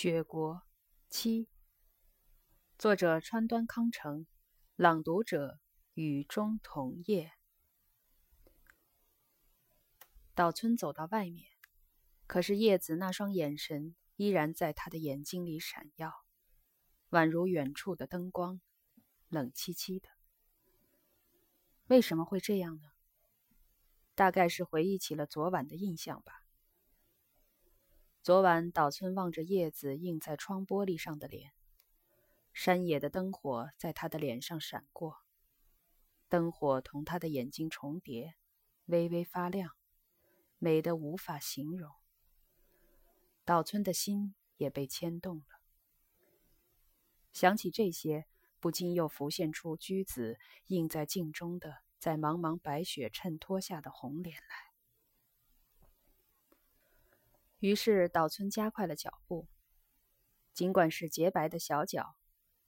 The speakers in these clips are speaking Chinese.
雪国七，作者川端康成，朗读者雨中桐叶。岛村走到外面，可是叶子那双眼神依然在他的眼睛里闪耀，宛如远处的灯光，冷凄凄的。为什么会这样呢？大概是回忆起了昨晚的印象吧。昨晚，岛村望着叶子映在窗玻璃上的脸，山野的灯火在他的脸上闪过，灯火同他的眼睛重叠，微微发亮，美得无法形容。岛村的心也被牵动了。想起这些，不禁又浮现出居子映在镜中的，在茫茫白雪衬托下的红脸来。于是岛村加快了脚步，尽管是洁白的小脚，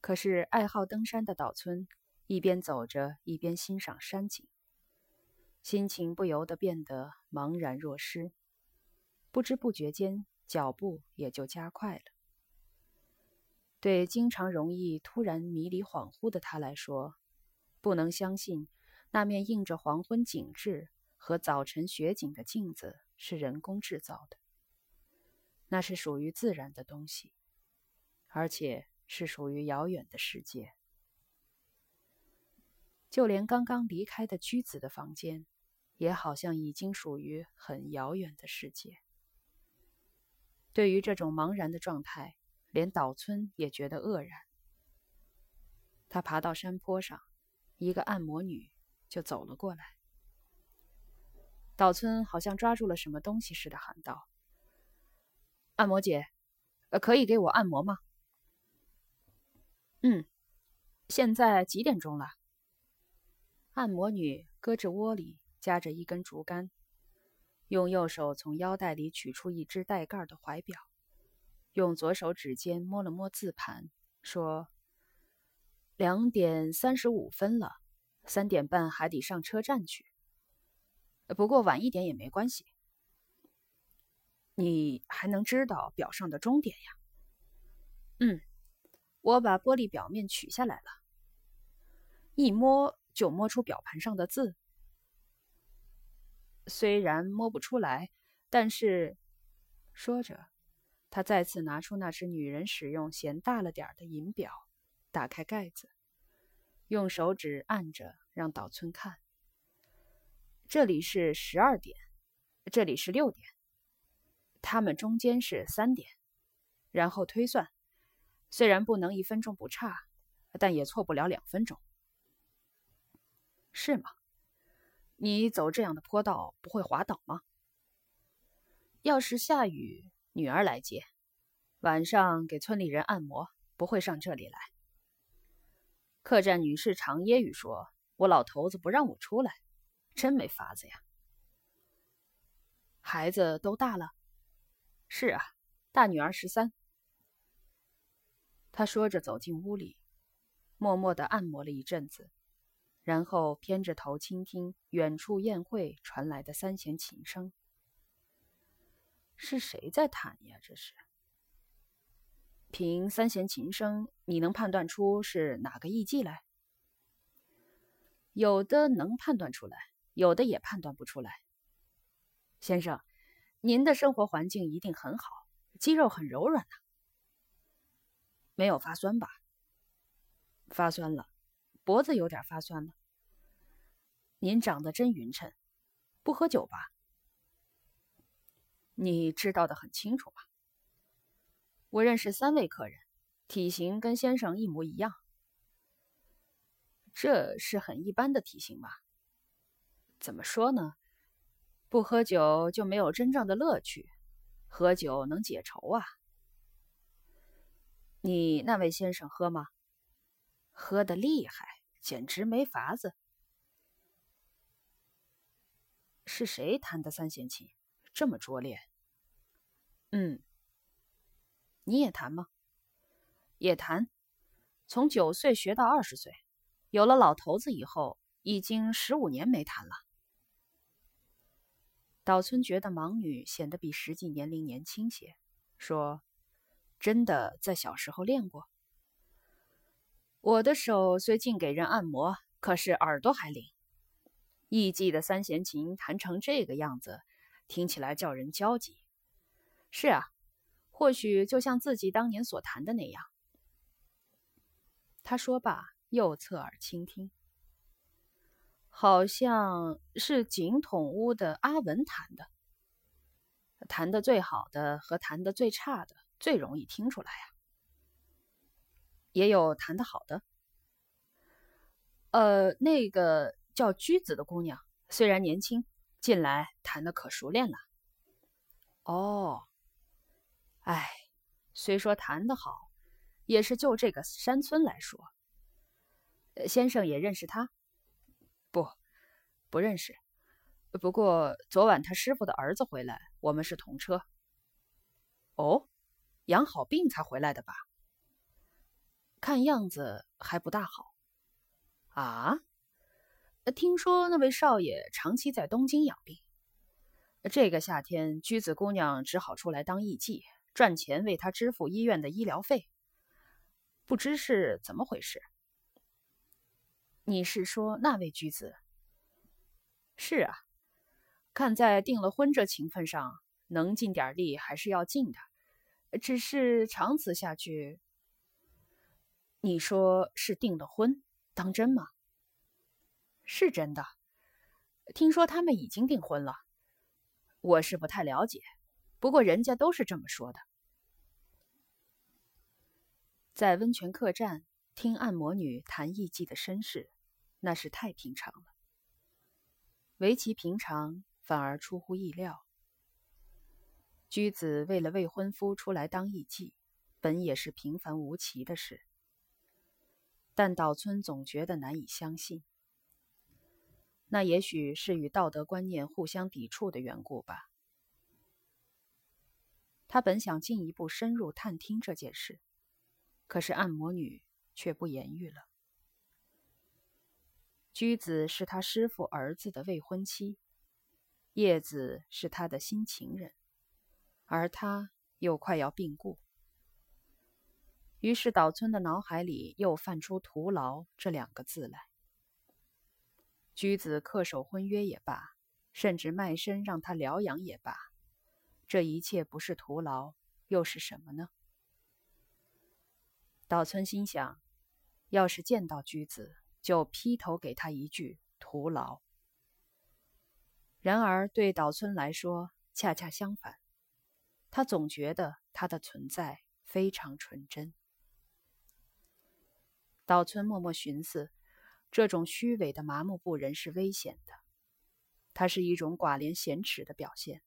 可是爱好登山的岛村一边走着一边欣赏山景，心情不由得变得茫然若失，不知不觉间脚步也就加快了。对经常容易突然迷离恍惚的他来说，不能相信那面映着黄昏景致和早晨雪景的镜子是人工制造的。那是属于自然的东西，而且是属于遥远的世界。就连刚刚离开的居子的房间，也好像已经属于很遥远的世界。对于这种茫然的状态，连岛村也觉得愕然。他爬到山坡上，一个按摩女就走了过来。岛村好像抓住了什么东西似的，喊道。按摩姐，呃，可以给我按摩吗？嗯，现在几点钟了？按摩女胳肢窝里夹着一根竹竿，用右手从腰带里取出一只带盖的怀表，用左手指尖摸了摸字盘，说：“两点三十五分了，三点半还得上车站去。不过晚一点也没关系。”你还能知道表上的终点呀？嗯，我把玻璃表面取下来了，一摸就摸出表盘上的字。虽然摸不出来，但是……说着，他再次拿出那只女人使用嫌大了点的银表，打开盖子，用手指按着，让岛村看。这里是十二点，这里是六点。他们中间是三点，然后推算，虽然不能一分钟不差，但也错不了两分钟，是吗？你走这样的坡道不会滑倒吗？要是下雨，女儿来接，晚上给村里人按摩，不会上这里来。客栈女士常揶揄说：“我老头子不让我出来，真没法子呀。”孩子都大了。是啊，大女儿十三。他说着走进屋里，默默的按摩了一阵子，然后偏着头倾听远处宴会传来的三弦琴声。是谁在弹呀？这是。凭三弦琴声，你能判断出是哪个艺伎来？有的能判断出来，有的也判断不出来。先生。您的生活环境一定很好，肌肉很柔软呢。没有发酸吧？发酸了，脖子有点发酸了。您长得真匀称，不喝酒吧？你知道的很清楚吧？我认识三位客人，体型跟先生一模一样。这是很一般的体型吧？怎么说呢？不喝酒就没有真正的乐趣，喝酒能解愁啊。你那位先生喝吗？喝的厉害，简直没法子。是谁弹的三弦琴，这么拙劣？嗯，你也弹吗？也弹，从九岁学到二十岁，有了老头子以后，已经十五年没弹了。岛村觉得盲女显得比实际年龄年轻些，说：“真的在小时候练过。我的手虽尽给人按摩，可是耳朵还灵。艺伎的三弦琴弹成这个样子，听起来叫人焦急。是啊，或许就像自己当年所弹的那样。他说罢，又侧耳倾听，好像是井筒屋的阿文弹的。弹的最好的和弹的最差的，最容易听出来呀。也有弹的好的，呃，那个叫居子的姑娘，虽然年轻，近来弹的可熟练了。哦，哎，虽说弹得好，也是就这个山村来说。先生也认识他？不，认识。不过昨晚他师傅的儿子回来，我们是同车。哦，养好病才回来的吧？看样子还不大好。啊？听说那位少爷长期在东京养病，这个夏天居子姑娘只好出来当艺妓，赚钱为他支付医院的医疗费。不知是怎么回事？你是说那位居子？是啊，看在订了婚这情分上，能尽点力还是要尽的。只是长此下去，你说是订了婚，当真吗？是真的。听说他们已经订婚了，我是不太了解，不过人家都是这么说的。在温泉客栈听按摩女谈艺妓的身世。那是太平常了，唯其平常，反而出乎意料。居子为了未婚夫出来当艺妓，本也是平凡无奇的事，但岛村总觉得难以相信。那也许是与道德观念互相抵触的缘故吧。他本想进一步深入探听这件事，可是按摩女却不言语了。居子是他师傅儿子的未婚妻，叶子是他的新情人，而他又快要病故。于是岛村的脑海里又泛出“徒劳”这两个字来。居子恪守婚约也罢，甚至卖身让他疗养也罢，这一切不是徒劳，又是什么呢？岛村心想，要是见到居子。就劈头给他一句徒劳。然而对岛村来说，恰恰相反，他总觉得他的存在非常纯真。岛村默默寻思，这种虚伪的麻木不仁是危险的，它是一种寡廉鲜耻的表现。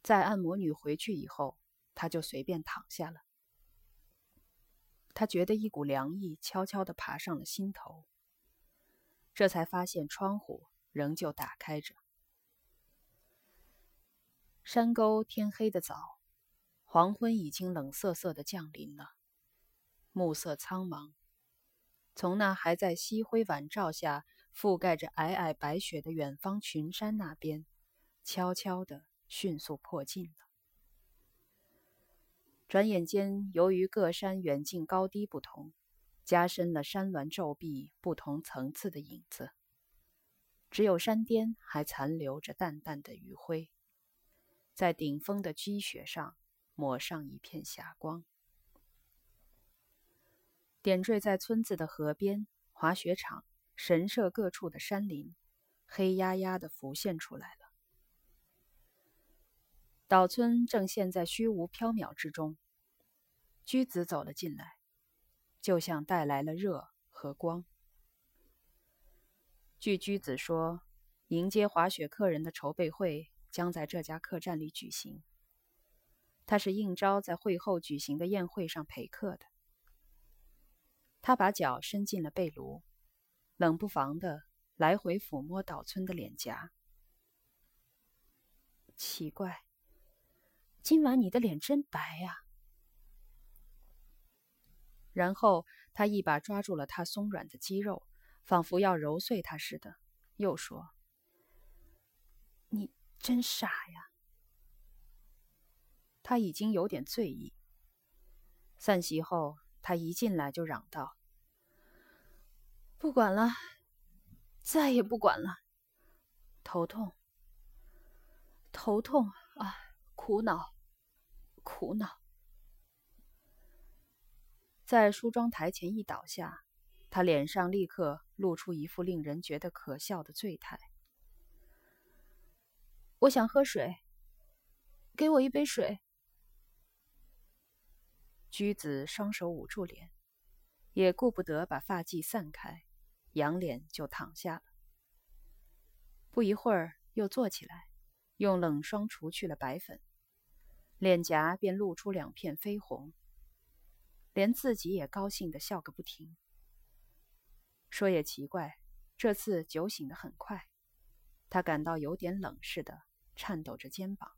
在按摩女回去以后，他就随便躺下了。他觉得一股凉意悄悄地爬上了心头，这才发现窗户仍旧打开着。山沟天黑的早，黄昏已经冷瑟瑟地降临了，暮色苍茫，从那还在夕辉晚照下覆盖着皑皑白雪的远方群山那边，悄悄地迅速迫近了。转眼间，由于各山远近高低不同，加深了山峦皱壁不同层次的影子。只有山巅还残留着淡淡的余晖，在顶峰的积雪上抹上一片霞光。点缀在村子的河边、滑雪场、神社各处的山林，黑压压的浮现出来了。岛村正陷在虚无缥缈之中，居子走了进来，就像带来了热和光。据居子说，迎接滑雪客人的筹备会将在这家客栈里举行。他是应招在会后举行的宴会上陪客的。他把脚伸进了被炉，冷不防的来回抚摸岛村的脸颊。奇怪。今晚你的脸真白呀！然后他一把抓住了他松软的肌肉，仿佛要揉碎他似的，又说：“你真傻呀！”他已经有点醉意。散席后，他一进来就嚷道：“不管了，再也不管了，头痛，头痛，苦恼，苦恼。”在梳妆台前一倒下，他脸上立刻露出一副令人觉得可笑的醉态。我想喝水，给我一杯水。居子双手捂住脸，也顾不得把发髻散开，仰脸就躺下了。不一会儿又坐起来，用冷霜除去了白粉，脸颊便露出两片绯红。连自己也高兴的笑个不停。说也奇怪，这次酒醒得很快，他感到有点冷似的，颤抖着肩膀。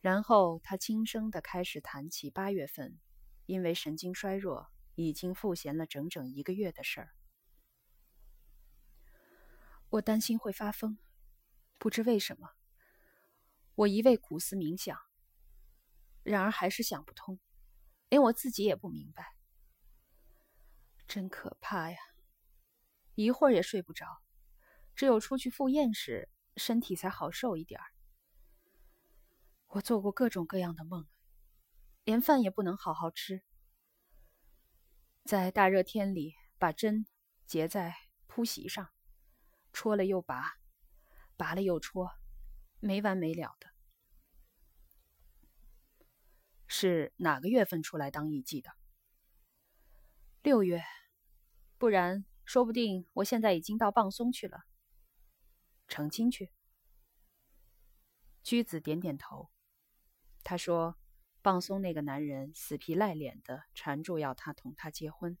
然后他轻声的开始谈起八月份，因为神经衰弱已经赋闲了整整一个月的事儿。我担心会发疯，不知为什么，我一味苦思冥想。然而还是想不通，连我自己也不明白。真可怕呀！一会儿也睡不着，只有出去赴宴时，身体才好受一点儿。我做过各种各样的梦，连饭也不能好好吃。在大热天里，把针结在铺席上，戳了又拔，拔了又戳，没完没了的。是哪个月份出来当艺妓的？六月，不然说不定我现在已经到蚌松去了。成亲去。居子点点头，他说：“蚌松那个男人死皮赖脸的缠住要他同他结婚，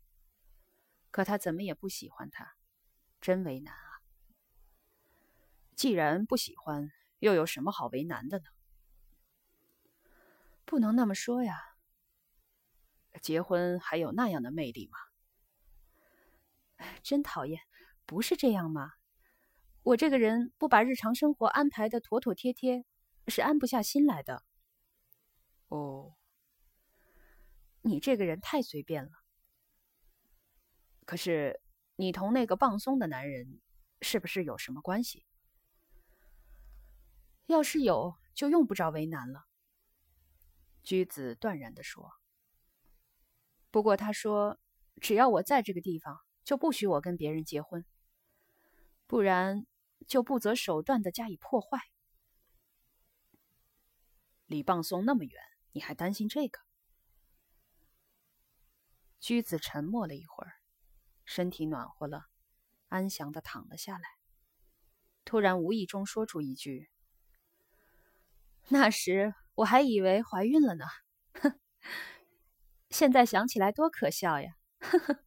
可他怎么也不喜欢他，真为难啊。既然不喜欢，又有什么好为难的呢？”不能那么说呀。结婚还有那样的魅力吗？真讨厌，不是这样吗？我这个人不把日常生活安排的妥妥帖帖，是安不下心来的。哦，你这个人太随便了。可是，你同那个放松的男人，是不是有什么关系？要是有，就用不着为难了。居子断然地说：“不过他说，只要我在这个地方，就不许我跟别人结婚，不然就不择手段的加以破坏。离棒松那么远，你还担心这个？”居子沉默了一会儿，身体暖和了，安详的躺了下来，突然无意中说出一句：“那时。”我还以为怀孕了呢，哼！现在想起来多可笑呀，呵呵。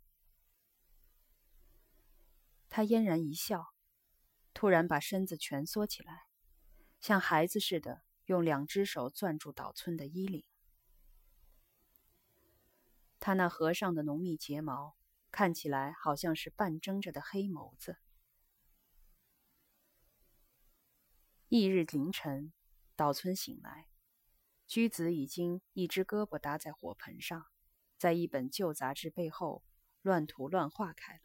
他嫣然一笑，突然把身子蜷缩起来，像孩子似的用两只手攥住岛村的衣领。他那额上的浓密睫毛看起来好像是半睁着的黑眸子。翌日凌晨，岛村醒来。居子已经一只胳膊搭在火盆上，在一本旧杂志背后乱涂乱画开了。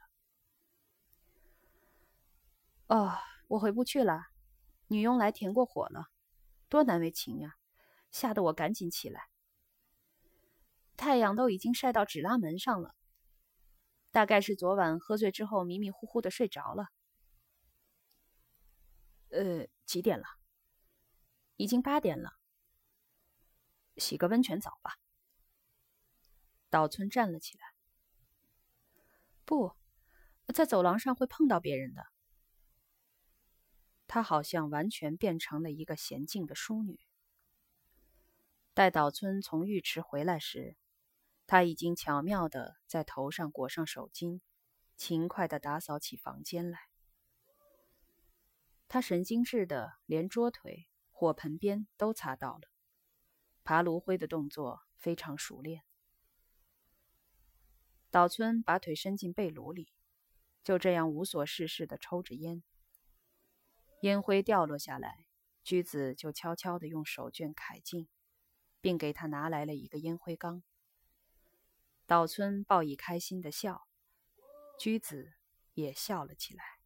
哦，我回不去了，女佣来填过火了，多难为情呀！吓得我赶紧起来。太阳都已经晒到纸拉门上了，大概是昨晚喝醉之后迷迷糊糊的睡着了。呃，几点了？已经八点了。洗个温泉澡吧。岛村站了起来。不，在走廊上会碰到别人的。她好像完全变成了一个娴静的淑女。待岛村从浴池回来时，他已经巧妙的在头上裹上手巾，勤快的打扫起房间来。他神经质的连桌腿、火盆边都擦到了。爬炉灰的动作非常熟练。岛村把腿伸进被炉里，就这样无所事事的抽着烟。烟灰掉落下来，驹子就悄悄地用手绢揩净，并给他拿来了一个烟灰缸。岛村报以开心的笑，驹子也笑了起来。